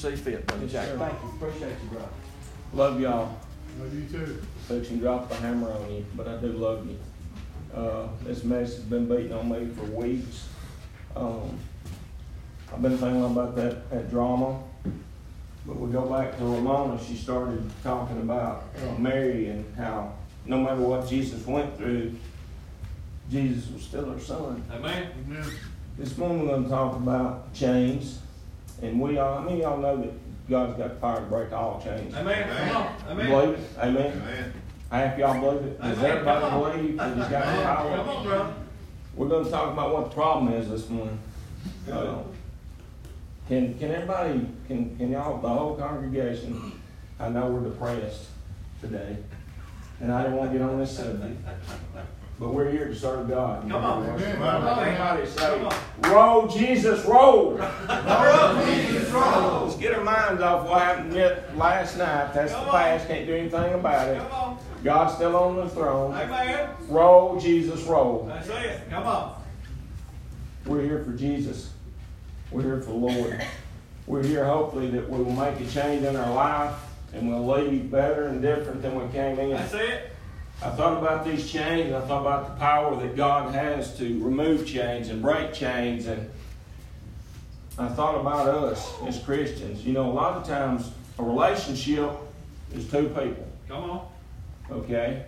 see fit, Brother Jack. sir. Thank you. Appreciate you, brother. Love y'all. Love you too. Fixing to drop the hammer on you, but I do love you. Uh, this mess has been beating on me for weeks. Um, I've been thinking about that, that drama. But we go back to Ramona, she started talking about uh, Mary and how no matter what Jesus went through, Jesus was still her son. Amen. Amen. This morning we're going to talk about chains. And we all, I mean, y'all know that God's got the power to break all chains. Amen. Come on. Amen. Believe it? Amen. Amen. Half y'all believe it? Does Amen. everybody Come on. believe that He's got the Come power? on, brother. We're going to talk about what the problem is this morning. Uh, Can, can everybody, can, can y'all, the whole congregation, I know we're depressed today, and I don't want to get on this subject, but we're here to serve God. Come on. Amen. Everybody say, Come roll, Jesus, roll. Roll, Jesus, roll. Let's get our minds off what happened last night. That's the Come on. past, can't do anything about it. Come on. God's still on the throne. Amen. Roll, Jesus, roll. That's it. Come on. We're here for Jesus. We're here for the Lord. We're here hopefully that we will make a change in our life and we'll leave better and different than we came in. That's it. I thought about these chains. I thought about the power that God has to remove chains and break chains. And I thought about us as Christians. You know, a lot of times a relationship is two people. Come on. Okay?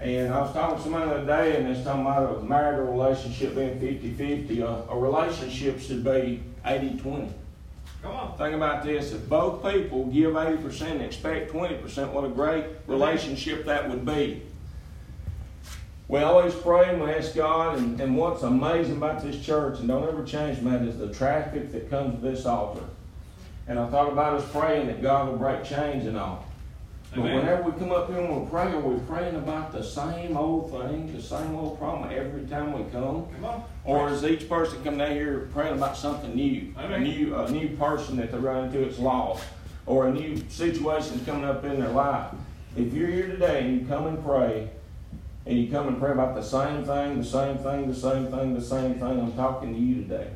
And I was talking to somebody the other day, and it's talking about a marital relationship being 50 50. A, a relationship should be 80 20. Come on. Think about this if both people give 80% and expect 20%, what a great relationship that would be. We always pray and we ask God, and, and what's amazing about this church, and don't ever change that, is the traffic that comes to this altar. And I thought about us praying that God will break chains and all. But whenever we come up here and we're praying, we're praying about the same old thing, the same old problem every time we come. Come on. Or is each person coming down here praying about something new? A new, a new person that they run into it's lost, or a new situation coming up in their life. If you're here today and you come and pray, and you come and pray about the same thing, the same thing, the same thing, the same thing, I'm talking to you today.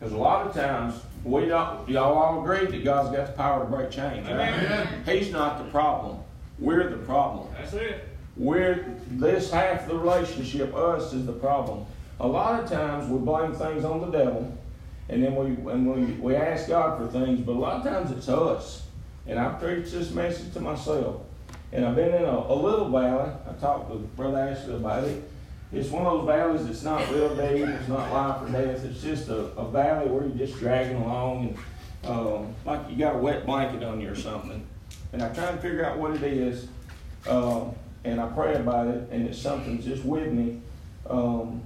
Because a lot of times we don't, y'all all agree that God's got the power to break chains. right? Amen. He's not the problem. We're the problem. That's it. We're this half of the relationship, us is the problem. A lot of times we blame things on the devil, and then we and we, we ask God for things, but a lot of times it's us. And I preach this message to myself. And I've been in a, a little valley. I talked to Brother Ashley about it. It's one of those valleys that's not real deep, it's not life or death. It's just a, a valley where you're just dragging along and um, like you got a wet blanket on you or something. And I try to figure out what it is. Um, and I pray about it, and it's something just with me. Um,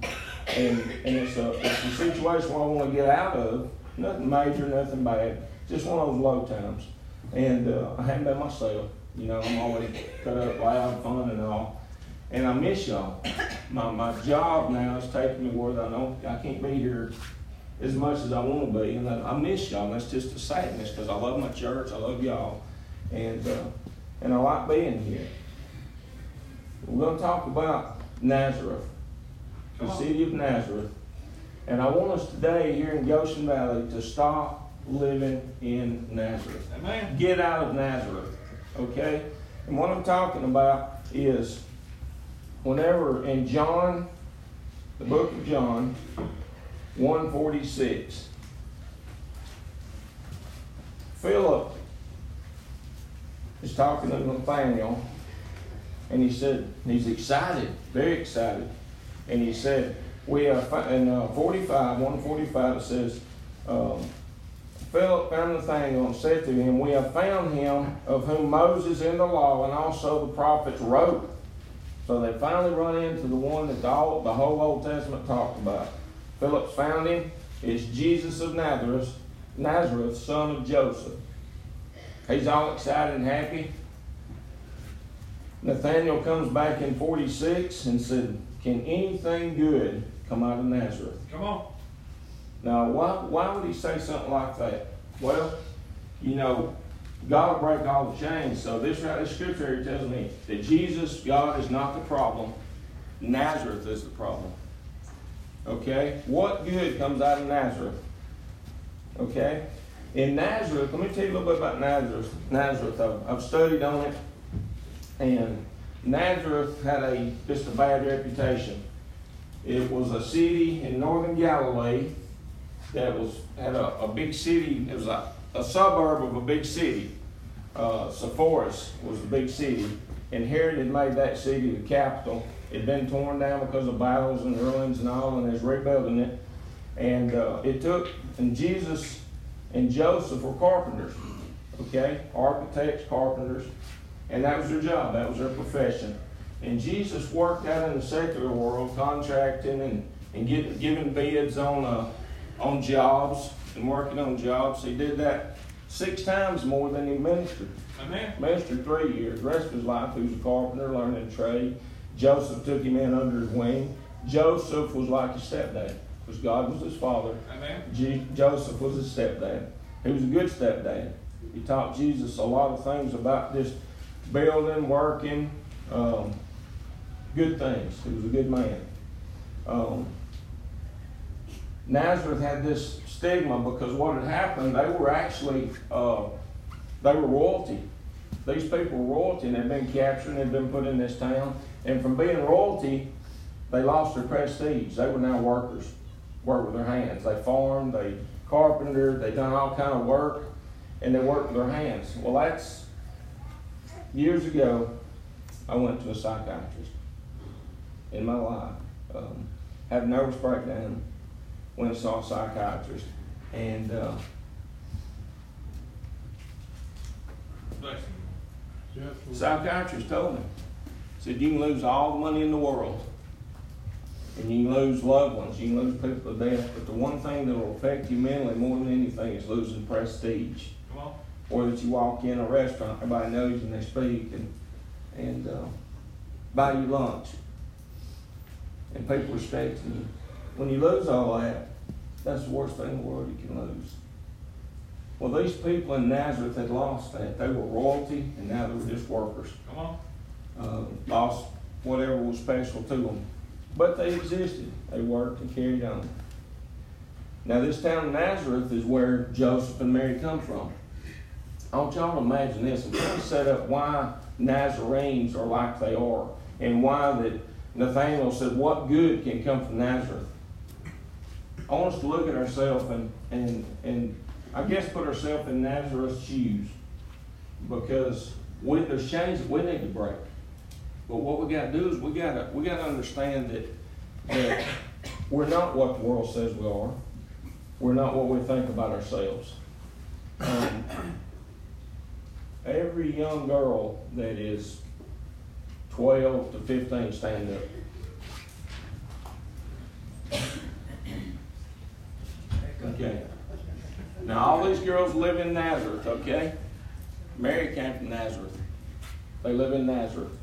and and it's a, it's a situation where I want to get out of. Nothing major, nothing bad. Just one of those low times. And uh, I haven't been myself. You know, I'm always cut up loud, fun, and all. And I miss y'all. My, my job now is taking me where I know I can't be here as much as I want to be. And I, I miss y'all. And that's just a sadness because I love my church. I love y'all. And, uh, and I like being here. We're going to talk about Nazareth, the city of Nazareth. And I want us today here in Goshen Valley to stop living in Nazareth. Amen. Get out of Nazareth, okay? And what I'm talking about is whenever in John, the book of John, 146, Philip is talking to Nathaniel, and he said, he's excited, very excited. And he said, we fi- in uh, 45, 145, it says, um, Philip found Nathanael and said to him, We have found him of whom Moses in the law and also the prophets wrote. So they finally run into the one that the, the whole Old Testament talked about. Philip's found him. It's Jesus of Nazareth, Nazareth, son of Joseph. He's all excited and happy. Nathanael comes back in 46 and said, Can anything good come out of Nazareth? Come on. Now, why, why would he say something like that? Well, you know, God will break all the chains. So this this scripture here tells me that Jesus, God, is not the problem. Nazareth is the problem. Okay? What good comes out of Nazareth? Okay? In Nazareth, let me tell you a little bit about Nazareth. Nazareth, I've, I've studied on it, and Nazareth had a just a bad reputation. It was a city in northern Galilee that was had a, a big city. It was a, a suburb of a big city. Uh, was the big city, and Herod had made that city the capital. It had been torn down because of battles and ruins and all, and is rebuilding it. And uh, it took, and Jesus and Joseph were carpenters, okay? Architects, carpenters, and that was their job, that was their profession. And Jesus worked out in the secular world, contracting and, and get, giving bids on, uh, on jobs and working on jobs. He did that six times more than he ministered. Amen. Ministered three years. The rest of his life, he was a carpenter, learning a trade. Joseph took him in under his wing. Joseph was like his stepdad, because God was his father. Amen. Joseph was his stepdad. He was a good stepdad. He taught Jesus a lot of things about just building, working, um, good things. He was a good man. Um, Nazareth had this stigma because what had happened, they were actually, uh, they were royalty. These people were royalty and they'd been captured and they'd been put in this town. And from being royalty, they lost their prestige. They were now workers, worked with their hands. They farmed, they carpentered, they done all kind of work, and they worked with their hands. Well, that's years ago. I went to a psychiatrist in my life. Um, had a nervous breakdown. Went and saw a psychiatrist, and uh, psychiatrist told me, said you can lose all the money in the world, and you can lose loved ones, you can lose people to death, but the one thing that will affect you mentally more than anything is losing prestige. Or that you walk in a restaurant, everybody knows you and they speak and and uh, buy you lunch, and people respect you. When you lose all that, that's the worst thing in the world you can lose. Well, these people in Nazareth had lost that. They were royalty, and now they were just workers. Come on. Uh, lost whatever was special to them, but they existed. They worked and carried on. Now, this town of Nazareth is where Joseph and Mary come from. I want y'all to imagine this. I'm trying to set up why Nazarenes are like they are, and why that Nathaniel said, "What good can come from Nazareth?" I want us to look at ourselves and and and I guess put ourselves in Nazareth's shoes, because we, there's chains that we need to break. But what we got to do is we got to we got to understand that that we're not what the world says we are. We're not what we think about ourselves. Um, every young girl that is 12 to 15 stand up. Okay. Now, all these girls live in Nazareth, okay? Mary came from Nazareth. They live in Nazareth.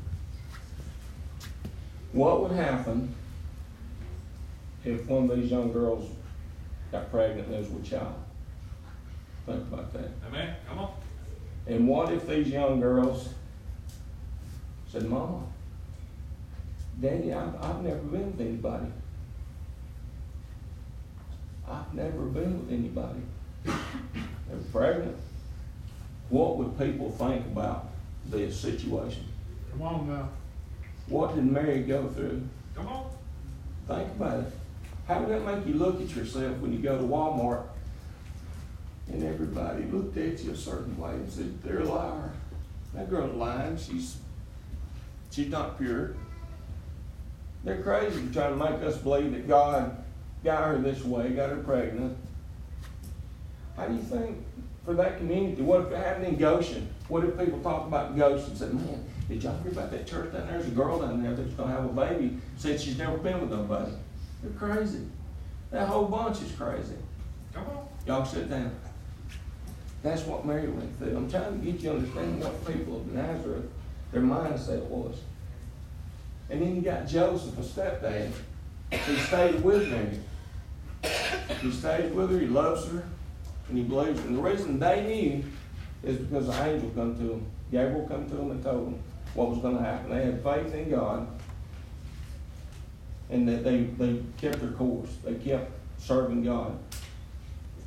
What would happen if one of these young girls got pregnant and was with child? Think about that. Amen. Come on. And what if these young girls said, Mama, Daddy, I've, I've never been with anybody. I've never been with anybody. They're pregnant. What would people think about this situation? Come on now. What did Mary go through? Come on. Think about it. How would that make you look at yourself when you go to Walmart and everybody looked at you a certain way and said, they're a liar. That girl's lying. She's she's not pure. They're crazy trying to make us believe that God got her this way, got her pregnant. How do you think for that community? What if it happened in Goshen? What if people talk about Goshen and said, man, did y'all hear about that church down there? There's a girl down there that's going to have a baby. Said she's never been with nobody. They're crazy. That whole bunch is crazy. Come on. Y'all sit down. That's what Mary went through. I'm trying to get you to understand what people of Nazareth, their mindset was. And then you got Joseph, a stepdad. He stayed with Mary. He stays with her, he loves her, and he believes her. And the reason they knew is because the angel come to them. Gabriel come to them and told them what was going to happen. They had faith in God, and that they, they kept their course. They kept serving God.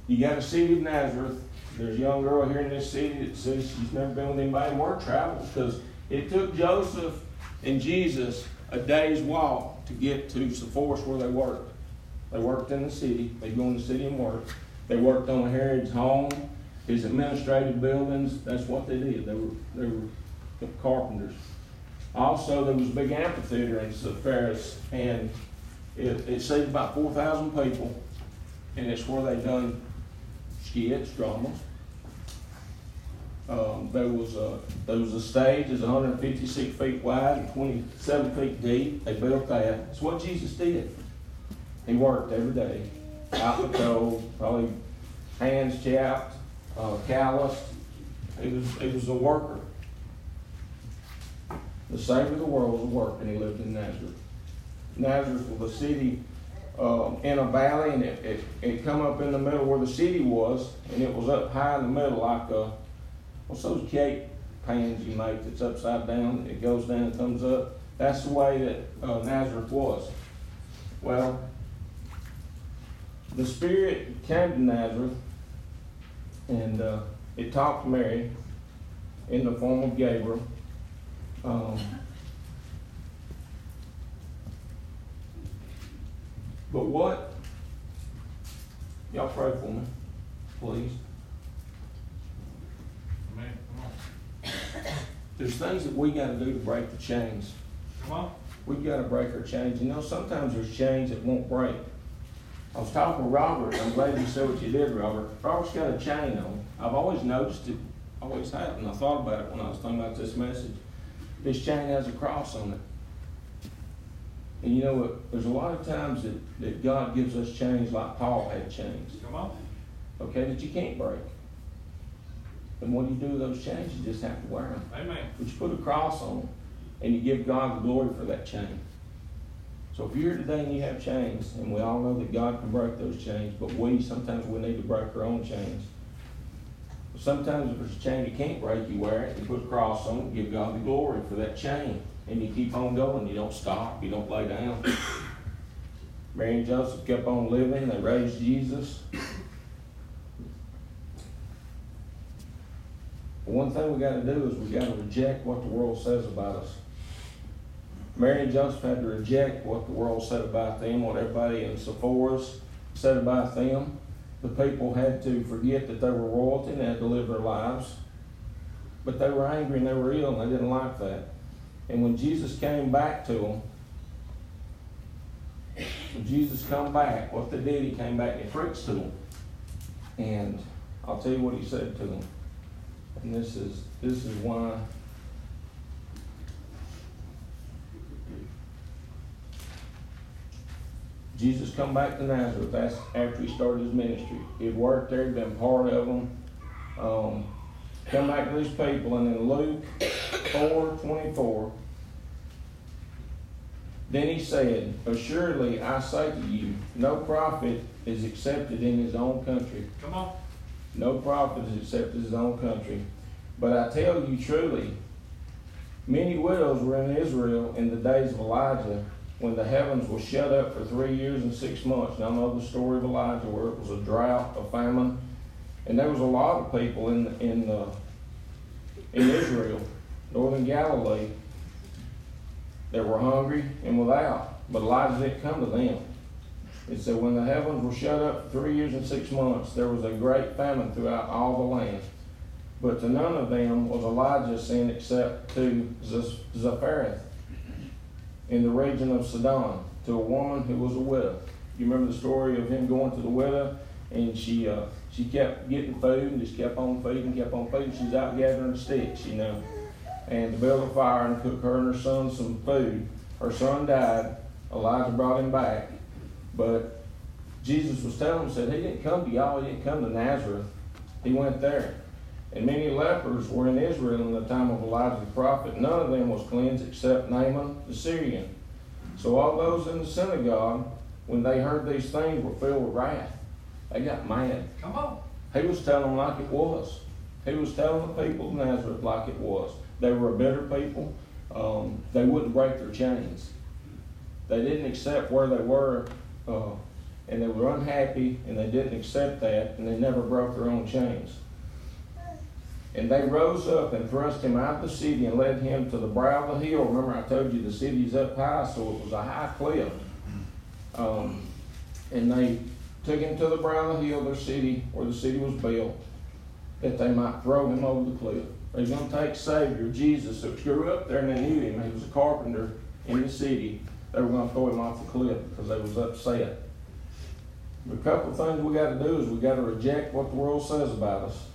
You got a city of Nazareth there's a young girl here in this city that says she's never been with anybody in work travel because it took Joseph and Jesus a day's walk to get to Sepphoris where they worked. They worked in the city. They'd go in the city and work. They worked on Herod's home, his administrative buildings. That's what they did. They were they were carpenters. Also, there was a big amphitheater in Sepphoris, and it, it seated about four thousand people, and it's where they done skits, dramas. Um, there was a there was a stage that's 156 feet wide and 27 feet deep. They built that. That's what Jesus did. He worked every day, out in the cold, probably hands chapped, uh, calloused. He was he was a worker. The Savior of the world was a worker, and he lived in Nazareth. Nazareth was a city um, in a valley, and it, it, it come up in the middle where the city was, and it was up high in the middle like a, what's those cake pans you make that's upside down, it goes down and comes up. That's the way that uh, Nazareth was. Well, the Spirit came to Nazareth, and uh, it talked to Mary in the form of Gabriel. Um, but what? Y'all pray for me, please. On. There's things that we got to do to break the chains. Come on. We've got to break our chains. You know, sometimes there's chains that won't break. I was talking with Robert. I'm glad you said what you did, Robert. Robert's got a chain on. I've always noticed it, always have, and I thought about it when I was thinking about this message. This chain has a cross on it. And you know what? There's a lot of times that, that God gives us chains like Paul had chains, Come on. okay, that you can't break. And what do you do with those chains? You just have to wear them. Amen. But you put a cross on them and you give God the glory for that chain. So if you're today and you have chains, and we all know that God can break those chains, but we sometimes we need to break our own chains. Sometimes if there's a chain you can't break, you wear it, you put a cross on it, give God the glory for that chain. And you keep on going, you don't stop, you don't lay down. Mary and Joseph kept on living, they raised Jesus. One thing we gotta do is we gotta reject what the world says about us. Mary and Joseph had to reject what the world said about them, what everybody in Sepphoris said about them. The people had to forget that they were royalty and they had to live their lives. But they were angry and they were ill and they didn't like that. And when Jesus came back to them, when Jesus come back, what they did, he came back and preached to them. And I'll tell you what he said to them. And this is this is why Jesus come back to Nazareth. That's after he started his ministry. He'd worked there, been part of them. Um, come back to these people, and in Luke 4 24, then he said, Assuredly I say to you, no prophet is accepted in his own country. Come on. No prophet is accepted in his own country. But I tell you truly, many widows were in Israel in the days of Elijah when the heavens were shut up for three years and six months. Now, I know the story of Elijah where it was a drought, a famine, and there was a lot of people in in uh, in Israel, northern Galilee, that were hungry and without. But Elijah didn't come to them. It said, when the heavens were shut up for three years and six months, there was a great famine throughout all the land. But to none of them was Elijah sent except to Zarephath in the region of Sidon, to a woman who was a widow. You remember the story of him going to the widow, and she uh, she kept getting food and just kept on feeding, kept on feeding. She's out gathering the sticks, you know, and to build a fire and cook her and her son some food. Her son died. Elijah brought him back, but Jesus was telling him, said he didn't come to y'all, he didn't come to Nazareth. He went there. And many lepers were in Israel in the time of Elijah the prophet. None of them was cleansed except Naaman the Syrian. So all those in the synagogue, when they heard these things, were filled with wrath. They got mad. Come on. He was telling them like it was. He was telling the people of Nazareth like it was. They were a bitter people. Um, they wouldn't break their chains. They didn't accept where they were, uh, and they were unhappy, and they didn't accept that, and they never broke their own chains. And they rose up and thrust him out of the city and led him to the brow of the hill. Remember, I told you the city's up high, so it was a high cliff. Um, and they took him to the brow of the hill, their city, where the city was built, that they might throw him over the cliff. They're going to take Savior, Jesus, that grew up there and they knew him. He was a carpenter in the city. They were going to throw him off the cliff because they was upset. But a couple of things we got to do is we got to reject what the world says about us.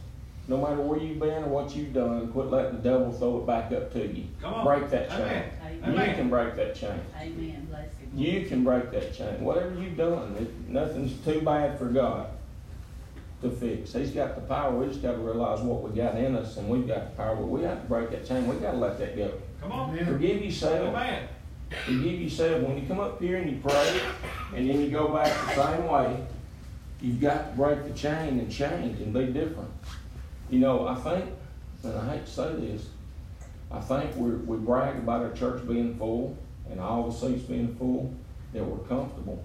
No matter where you've been or what you've done, quit letting the devil throw it back up to you. Come on. Break that chain. Amen. You Amen. can break that chain. Amen, bless him. You can break that chain. Whatever you've done, it, nothing's too bad for God to fix. He's got the power. We just got to realize what we got in us, and we've got the power. But we have to break that chain. We got to let that go. Come on. Forgive yourself. Amen. Forgive yourself. When you come up here and you pray, and then you go back the same way, you've got to break the chain and change and be different. You know, I think, and I hate to say this, I think we we brag about our church being full and all the seats being full, that we're comfortable.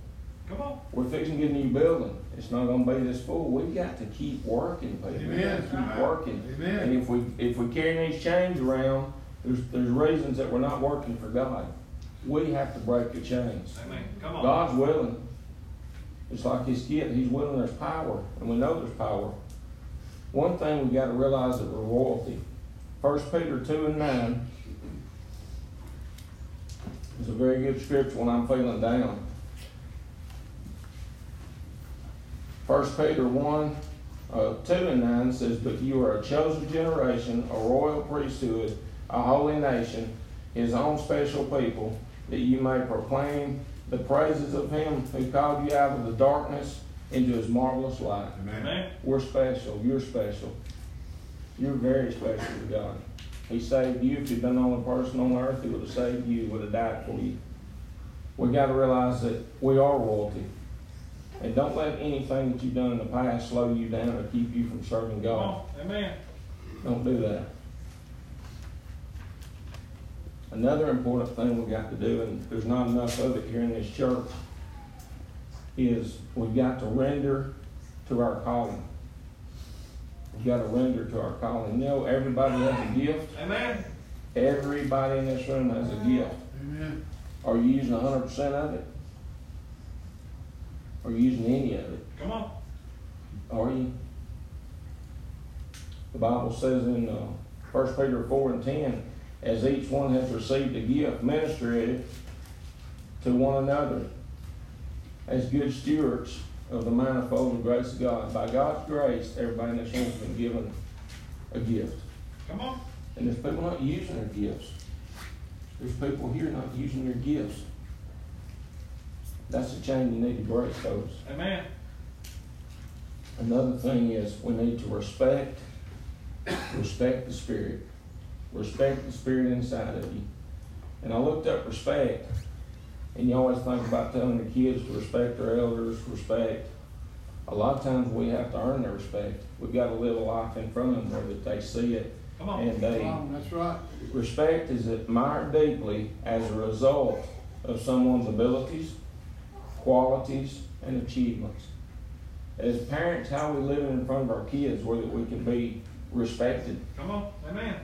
Come on. We're fixing to get a new building. It's not gonna be this full. We've got to keep working, people. We've gotta Amen. Keep uh-huh. working. Amen. And if we, if we carry these chains around, there's, there's reasons that we're not working for God. We have to break the chains. Amen. Come on. God's willing. It's like his kid, he's willing, there's power, and we know there's power. One thing we gotta realize that we're royalty. First Peter two and nine is a very good scripture when I'm feeling down. First Peter one, uh, two and nine says, But you are a chosen generation, a royal priesthood, a holy nation, his own special people, that you may proclaim the praises of him who called you out of the darkness into his marvelous light. Amen. We're special. You're special. You're very special to God. He saved you. If you'd been the only person on earth, He would have saved you, would have died for you. We got to realize that we are royalty. And don't let anything that you've done in the past slow you down or keep you from serving God. Amen. Don't do that. Another important thing we got to do, and there's not enough of it here in this church, is we've got to render to our calling. We've got to render to our calling. You know, everybody has a gift. Amen. Everybody in this room has a gift. Amen. Are you using hundred percent of it? Are you using any of it? Come on. Are you? The Bible says in uh, 1 Peter 4 and 10, as each one has received a gift, minister it to one another as good stewards of the manifold and grace of God. By God's grace, everybody in this room has been given a gift. Come on. And there's people not using their gifts. There's people here not using their gifts. That's a chain you need to break, folks. Amen. Another thing is we need to respect, respect the spirit. Respect the spirit inside of you. And I looked up respect, and you always think about telling the kids to respect their elders, respect. A lot of times we have to earn their respect. We've got to live a life in front of them where that they see it Come on. and they Come on, That's right. Respect is admired deeply as a result of someone's abilities, qualities, and achievements. As parents, how we live in front of our kids where that we can be respected. Come on. Amen.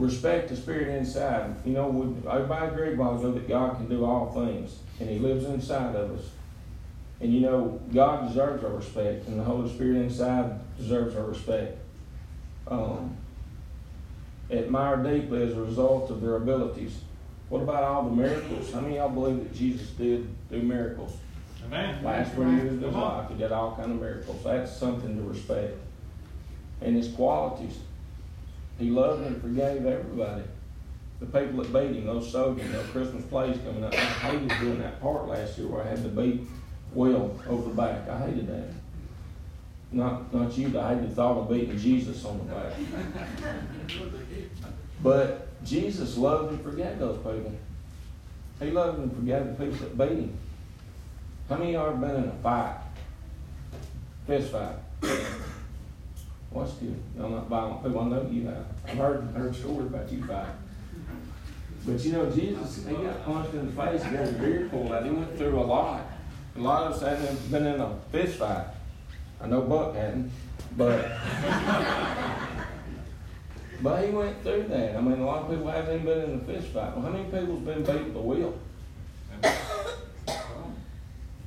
Respect the spirit inside. You know, we, everybody agreed a while ago that God can do all things, and He lives inside of us. And you know, God deserves our respect, and the Holy Spirit inside deserves our respect. Um, admired deeply as a result of their abilities. What about all the miracles? How many of y'all believe that Jesus did do miracles? Amen. Last three years of his life, he did all kind of miracles. That's something to respect. And his qualities. He loved and forgave everybody. The people that beat him, those soldiers, you Christmas plays coming up. I hated doing that part last year where I had to beat Will over the back. I hated that. Not not you, but I hated the thought of beating Jesus on the back. But Jesus loved and forgave those people. He loved and forgave the people that beat him. How many of y'all ever been in a fight? Fist fight. That's good. Y'all not violent people. I know you have. I've heard, heard stories about you fighting. But you know, Jesus, he got punched in the face, he got his beard pulled out. He went through a lot. A lot of us haven't been in a fist fight. I know Buck hadn't, but But he went through that. I mean, a lot of people haven't even been in a fist fight. Well, how many people's been beat with a wheel? Amen. Come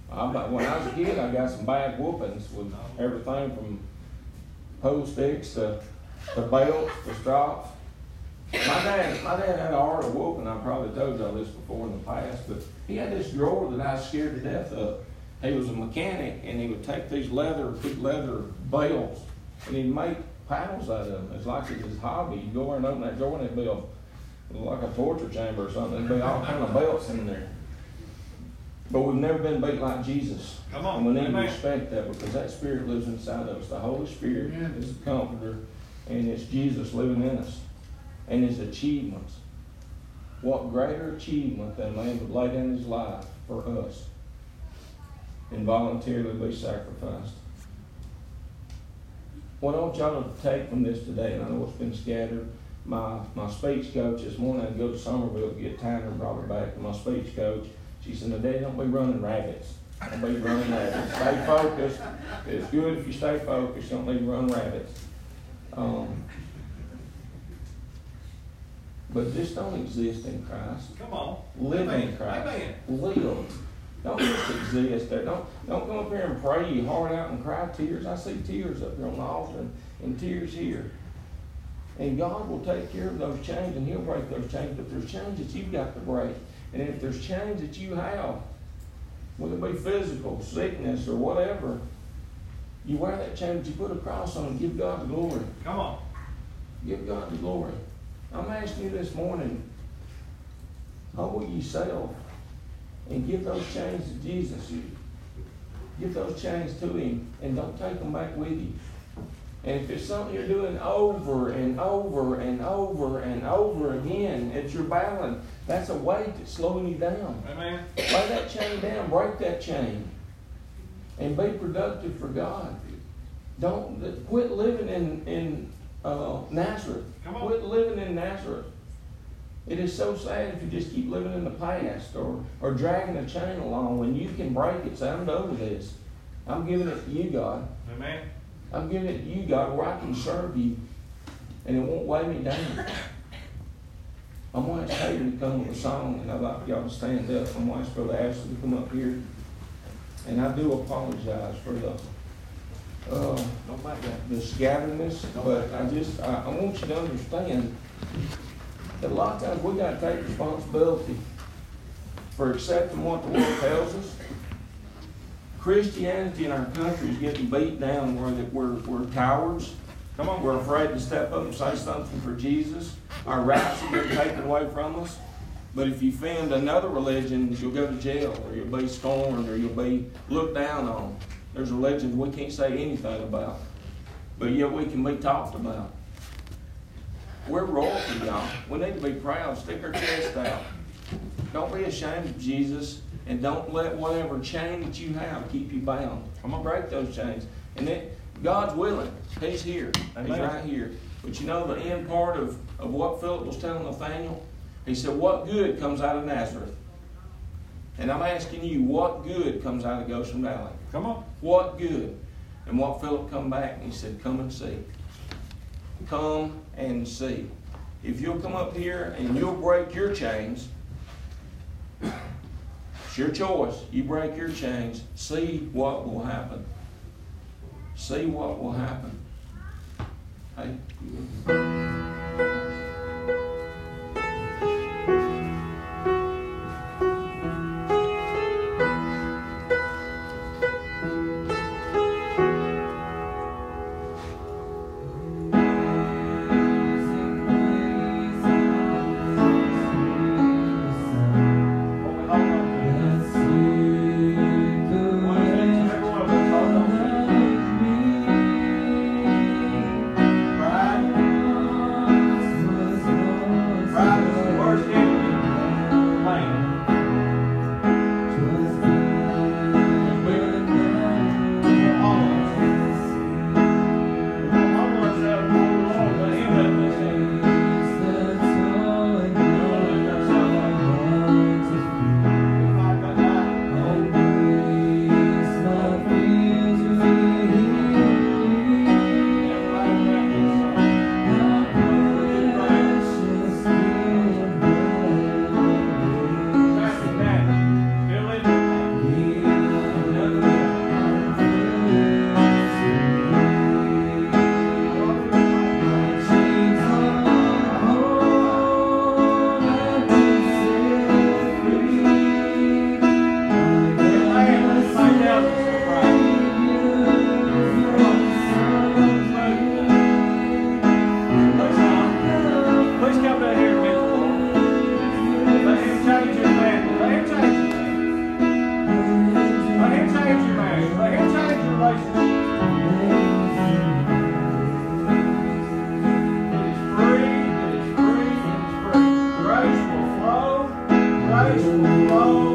on. I, when I was a kid, I got some bad whoopings with everything from pole sticks to, to belts to straps. My dad, my dad had an art of whooping. I probably told y'all this before in the past, but he had this drawer that I was scared to death of. He was a mechanic, and he would take these leather, big leather bales, and he'd make paddles out of them. It's like it was his hobby. You'd go in and open that drawer, and it'd be a, like a torture chamber or something. There'd be all kind of belts in there. But we've never been beat like Jesus. Come on. And we need to respect that because that Spirit lives inside of us. The Holy Spirit Amen. is the Comforter, and it's Jesus living in us. And His achievements. What greater achievement than a man would lay down his life for us and voluntarily be sacrificed? What I want y'all to take from this today, and I know it's been scattered. My my speech coach this morning, I had to go to Somerville to get Tanner and brought her back. And my speech coach, she said, "Now, Daddy, don't be running rabbits. Don't be running rabbits. Stay focused. It's good if you stay focused. Don't need to run rabbits." Um, but just don't exist in Christ. Come on. Live in Christ. Amen. Live. Don't just exist there. Don't don't come up here and pray your heart out and cry tears. I see tears up here on the altar and, and tears here. And God will take care of those chains and He'll break those chains. But there's chains that you've got to break. And if there's chains that you have, whether it be physical, sickness, or whatever, you wear that chain, but you put a cross on and give God the glory. Come on. Give God the glory. I'm asking you this morning, humble yourself and give those chains to Jesus. You give those chains to Him and don't take them back with you. And if it's something you're doing over and over and over and over again, it's your battling. That's a weight that's slowing you down. Amen. Lay that chain down, break that chain, and be productive for God. Don't quit living in in uh, Nazareth. Come on. Quit living in Nazareth. It is so sad if you just keep living in the past or or dragging a chain along when you can break it. Say, I'm done with this. I'm giving it to you, God. Amen. I'm giving it to you, God, where I can serve you, and it won't weigh me down. I'm to ask Hayden to come with a song, and I'd like y'all to stand up. I'm going to ask Brother Ashley to come up here. And I do apologize for the, uh, the scatterness, but I just, I, I want you to understand that a lot of times we got to take responsibility for accepting what the world tells us. Christianity in our country is getting beat down where that we're, we're cowards. Come on. We're afraid to step up and say something for Jesus. Our rights have been taken away from us. But if you offend another religion, you'll go to jail, or you'll be scorned, or you'll be looked down on. There's religions we can't say anything about, but yet we can be talked about. We're royalty, y'all. We need to be proud. Stick our chest out. Don't be ashamed of Jesus, and don't let whatever chain that you have keep you bound. I'm gonna break those chains, and it, God's willing. He's here. He's right here. But you know the end part of, of what Philip was telling Nathaniel? He said, What good comes out of Nazareth? And I'm asking you, what good comes out of Goshen Valley? Come on. What good? And what Philip come back and he said, Come and see. Come and see. If you'll come up here and you'll break your chains, it's your choice. You break your chains, see what will happen. See what will happen. Hey. mais pulmão.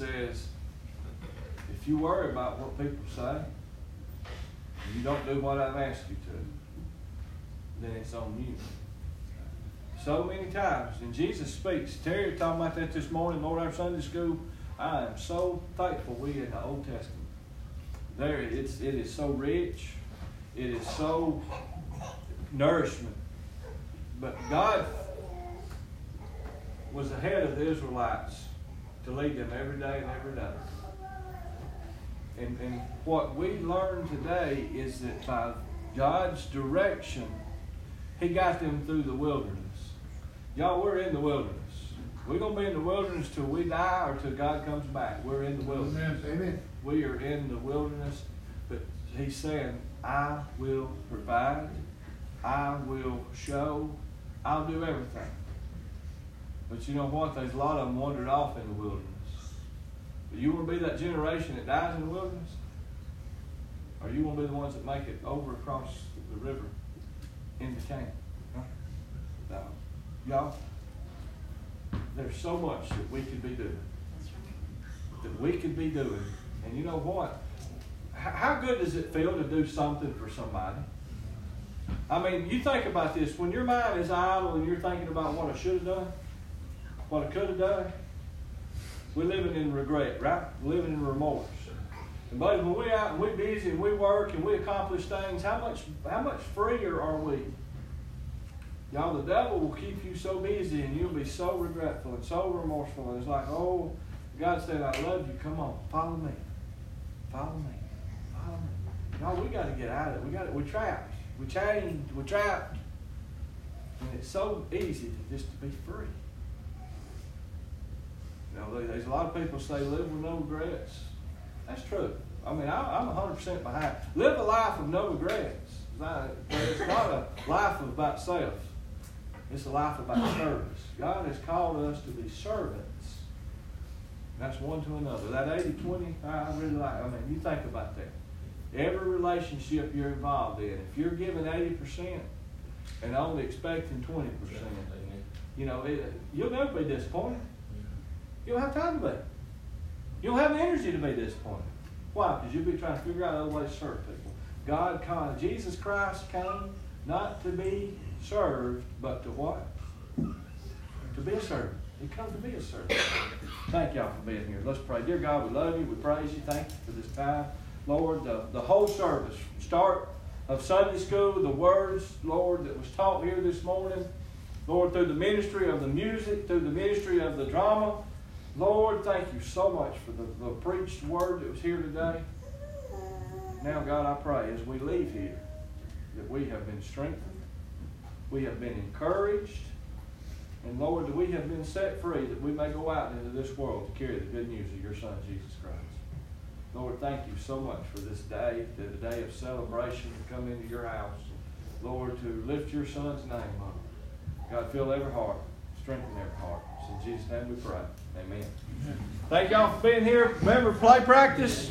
Says, if you worry about what people say, and you don't do what I've asked you to, then it's on you. So many times, and Jesus speaks. Terry talking about that this morning, Lord, our Sunday school. I am so thankful we in the Old Testament. There, it's it is so rich. It is so nourishment. But God was ahead of the Israelites to lead them every day and every day. And, and what we learn today is that by God's direction, He got them through the wilderness. Y'all, we're in the wilderness. We're going to be in the wilderness till we die or till God comes back. We're in the wilderness. Amen. We are in the wilderness, but He's saying, I will provide, I will show, I'll do everything. But you know what? There's a lot of them wandered off in the wilderness. Do you want to be that generation that dies in the wilderness? Or you want to be the ones that make it over across the river into Canaan? Huh? No. Y'all, there's so much that we could be doing. That we could be doing. And you know what? How good does it feel to do something for somebody? I mean, you think about this. When your mind is idle and you're thinking about what I should have done, what I could have done, we're living in regret, right? We're living in remorse. And buddy, when we're out and we're busy and we work and we accomplish things, how much how much freer are we? Y'all, the devil will keep you so busy and you'll be so regretful and so remorseful. And it's like, oh, God said, I love you. Come on, follow me. Follow me. Follow me. Y'all, we got to get out of it. We got to, we're trapped. We're chained. We're trapped. And it's so easy just to be free. Know, there's a lot of people say live with no regrets. That's true. I mean, I, I'm 100% behind. Live a life of no regrets. It's not, it's not a life about self. It's a life about service. God has called us to be servants. That's one to another. That 80 20, I really like. I mean, you think about that. Every relationship you're involved in, if you're giving 80% and only expecting 20%, you know, it, you'll never be disappointed. You don't have time to be. You don't have energy to be disappointed. Why? Because you'll be trying to figure out other ways to serve people. God, called, Jesus Christ came not to be served, but to what? To be a servant. He come to be a servant. Thank y'all for being here. Let's pray. Dear God, we love you. We praise you. Thank you for this time. Lord, the, the whole service, start of Sunday school, the words, Lord, that was taught here this morning, Lord, through the ministry of the music, through the ministry of the drama. Lord, thank you so much for the, the preached word that was here today. Now, God, I pray as we leave here that we have been strengthened, we have been encouraged, and Lord, that we have been set free that we may go out into this world to carry the good news of your Son, Jesus Christ. Lord, thank you so much for this day, the day of celebration to come into your house. Lord, to lift your Son's name up. God, fill every heart, strengthen every heart. It's in Jesus' name we pray. Amen. Thank y'all for being here. Remember, play practice.